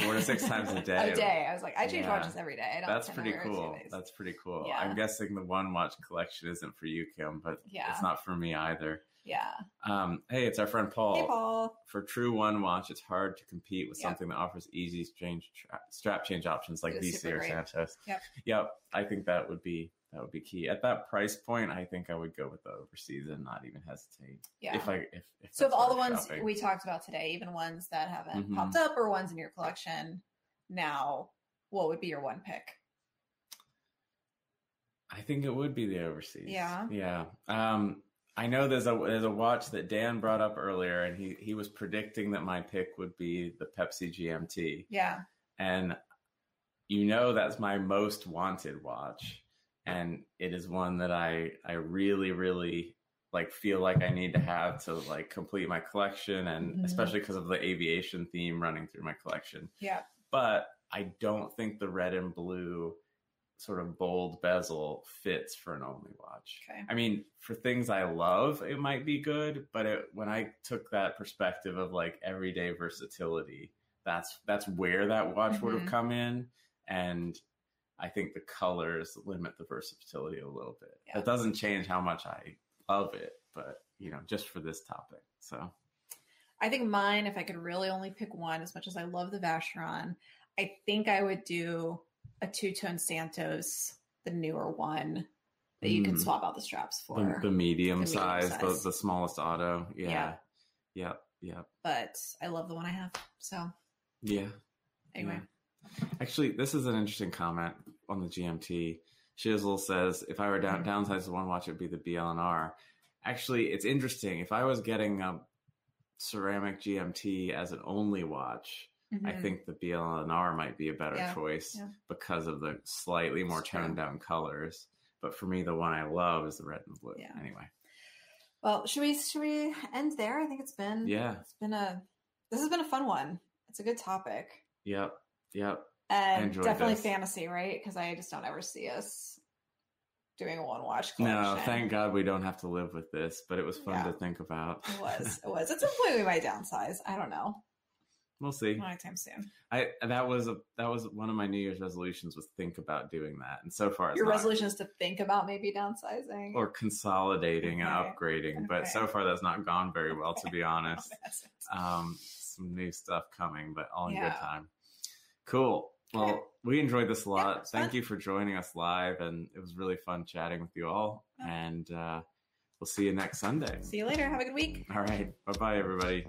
S1: four to six times a *laughs* day.
S2: a day. I was like, I change yeah. watches every day.
S1: That's pretty cool. That's pretty cool. Yeah. I'm guessing the one watch collection isn't for you, Kim, but yeah. it's not for me either.
S2: Yeah.
S1: Um, hey, it's our friend Paul.
S2: Hey, Paul.
S1: For true one watch, it's hard to compete with yep. something that offers easy change tra- strap change options like VC or Santos.
S2: Yep.
S1: Yep. I think that would be that would be key at that price point. I think I would go with the overseas and not even hesitate.
S2: Yeah.
S1: If I if, if
S2: so, of all the ones shopping. we talked about today, even ones that haven't mm-hmm. popped up or ones in your collection, now what would be your one pick?
S1: I think it would be the overseas.
S2: Yeah.
S1: Yeah. Um, I know there's a there's a watch that Dan brought up earlier, and he he was predicting that my pick would be the Pepsi GMT.
S2: Yeah.
S1: And you know that's my most wanted watch, and it is one that I I really really like feel like I need to have to like complete my collection, and mm-hmm. especially because of the aviation theme running through my collection.
S2: Yeah.
S1: But I don't think the red and blue sort of bold bezel fits for an only watch.
S2: Okay.
S1: I mean, for things I love, it might be good, but it, when I took that perspective of like everyday versatility, that's that's where that watch mm-hmm. would have mm-hmm. come in, and I think the colors limit the versatility a little bit. Yeah. It doesn't change how much I love it, but you know, just for this topic. So,
S2: I think mine, if I could really only pick one, as much as I love the Vacheron, I think I would do a two tone Santos, the newer one that you mm. can swap out the straps for.
S1: The, the medium, the size, size. The, the smallest auto. Yeah. yeah. Yep. Yep.
S2: But I love the one I have. So.
S1: Yeah.
S2: Anyway.
S1: Yeah. Actually, this is an interesting comment on the GMT. Shizzle says, if I were down, mm-hmm. downsized to one watch, it would be the BLNR. Actually, it's interesting. If I was getting a ceramic GMT as an only watch, Mm-hmm. I think the BLNR might be a better yeah. choice yeah. because of the slightly more toned down colors. But for me, the one I love is the red and blue. Yeah. Anyway.
S2: Well, should we should we end there? I think it's been
S1: yeah.
S2: It's been a this has been a fun one. It's a good topic.
S1: Yep. Yep.
S2: And definitely this. fantasy, right? Because I just don't ever see us doing a one watch.
S1: No, thank God we don't have to live with this, but it was fun yeah. to think about.
S2: It *laughs* was. It was. At some point we might downsize. I don't know.
S1: We'll see.
S2: Not Anytime soon.
S1: I that was a that was one of my New Year's resolutions was think about doing that, and so far
S2: your resolution is to think about maybe downsizing or
S1: consolidating okay. and upgrading. Okay. But so far that's not gone very *laughs* well, okay. to be honest. *laughs* um, some new stuff coming, but all in yeah. good time. Cool. Well, we enjoyed this a lot. Yeah, Thank fun. you for joining us live, and it was really fun chatting with you all. And uh, we'll see you next Sunday.
S2: See you later. Have a good week.
S1: All right. Bye bye, everybody.